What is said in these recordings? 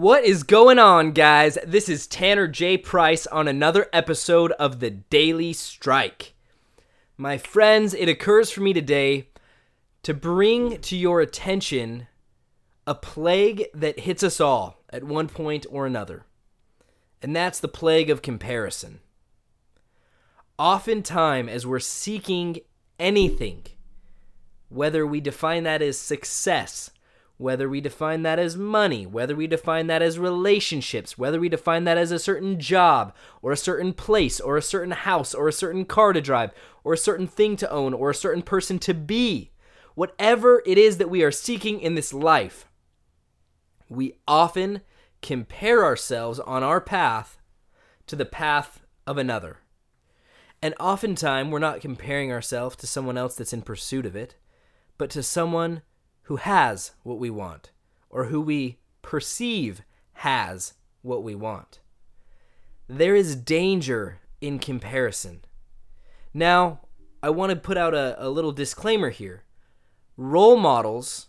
What is going on, guys? This is Tanner J. Price on another episode of the Daily Strike. My friends, it occurs for me today to bring to your attention a plague that hits us all at one point or another, and that's the plague of comparison. Oftentimes, as we're seeking anything, whether we define that as success, whether we define that as money, whether we define that as relationships, whether we define that as a certain job, or a certain place, or a certain house, or a certain car to drive, or a certain thing to own, or a certain person to be, whatever it is that we are seeking in this life, we often compare ourselves on our path to the path of another. And oftentimes, we're not comparing ourselves to someone else that's in pursuit of it, but to someone who has what we want, or who we perceive has what we want. There is danger in comparison. Now, I want to put out a, a little disclaimer here. Role models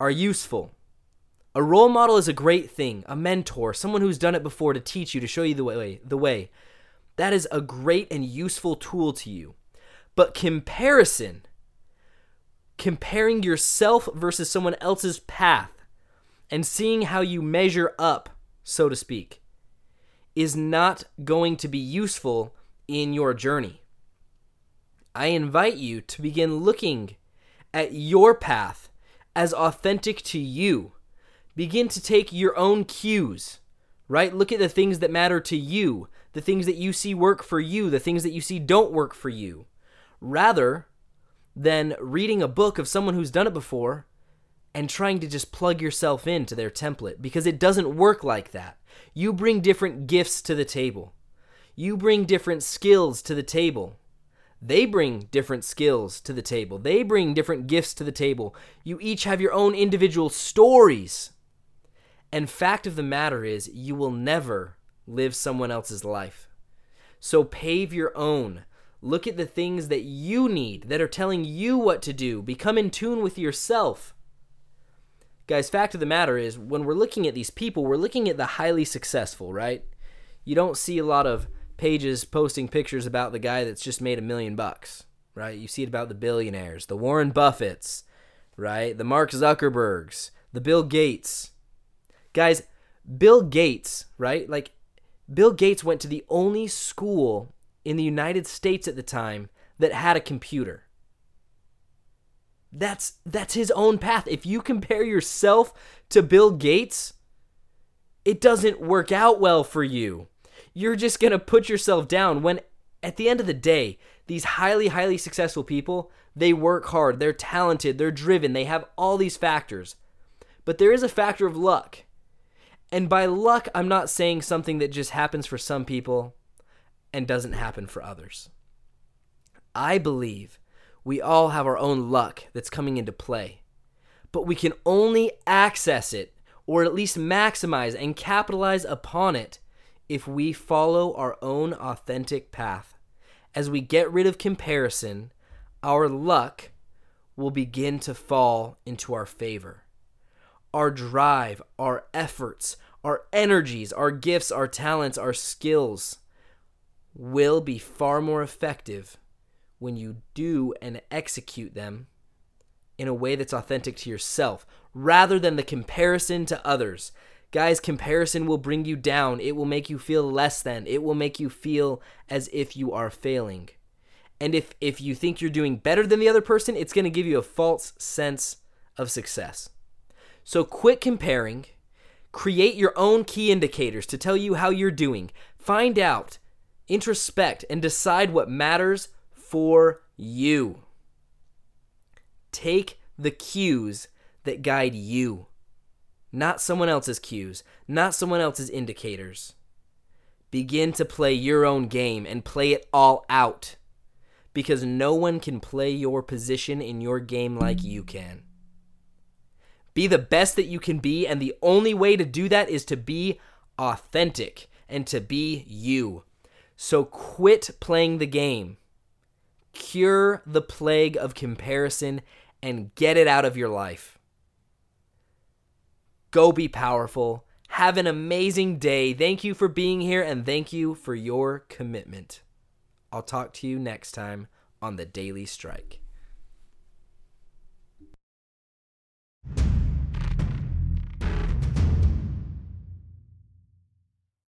are useful. A role model is a great thing, a mentor, someone who's done it before to teach you, to show you the way, the way. That is a great and useful tool to you. But comparison comparing yourself versus someone else's path and seeing how you measure up, so to speak, is not going to be useful in your journey. I invite you to begin looking at your path as authentic to you. Begin to take your own cues, right? Look at the things that matter to you, the things that you see work for you, the things that you see don't work for you. Rather, than reading a book of someone who's done it before and trying to just plug yourself into their template because it doesn't work like that. You bring different gifts to the table. You bring different skills to the table. They bring different skills to the table. They bring different gifts to the table. You each have your own individual stories. And fact of the matter is, you will never live someone else's life. So pave your own. Look at the things that you need that are telling you what to do. Become in tune with yourself. Guys, fact of the matter is, when we're looking at these people, we're looking at the highly successful, right? You don't see a lot of pages posting pictures about the guy that's just made a million bucks, right? You see it about the billionaires, the Warren Buffetts, right? The Mark Zuckerbergs, the Bill Gates. Guys, Bill Gates, right? Like, Bill Gates went to the only school in the United States at the time that had a computer. That's that's his own path. If you compare yourself to Bill Gates, it doesn't work out well for you. You're just going to put yourself down when at the end of the day, these highly highly successful people, they work hard, they're talented, they're driven, they have all these factors. But there is a factor of luck. And by luck, I'm not saying something that just happens for some people and doesn't happen for others. I believe we all have our own luck that's coming into play, but we can only access it or at least maximize and capitalize upon it if we follow our own authentic path. As we get rid of comparison, our luck will begin to fall into our favor. Our drive, our efforts, our energies, our gifts, our talents, our skills will be far more effective when you do and execute them in a way that's authentic to yourself rather than the comparison to others. Guys, comparison will bring you down. It will make you feel less than. It will make you feel as if you are failing. And if if you think you're doing better than the other person, it's going to give you a false sense of success. So quit comparing. Create your own key indicators to tell you how you're doing. Find out introspect, and decide what matters for you. Take the cues that guide you, not someone else's cues, not someone else's indicators. Begin to play your own game and play it all out because no one can play your position in your game like you can. Be the best that you can be, and the only way to do that is to be authentic and to be you. So quit playing the game. Cure the plague of comparison and get it out of your life. Go be powerful. Have an amazing day. Thank you for being here and thank you for your commitment. I'll talk to you next time on the Daily Strike.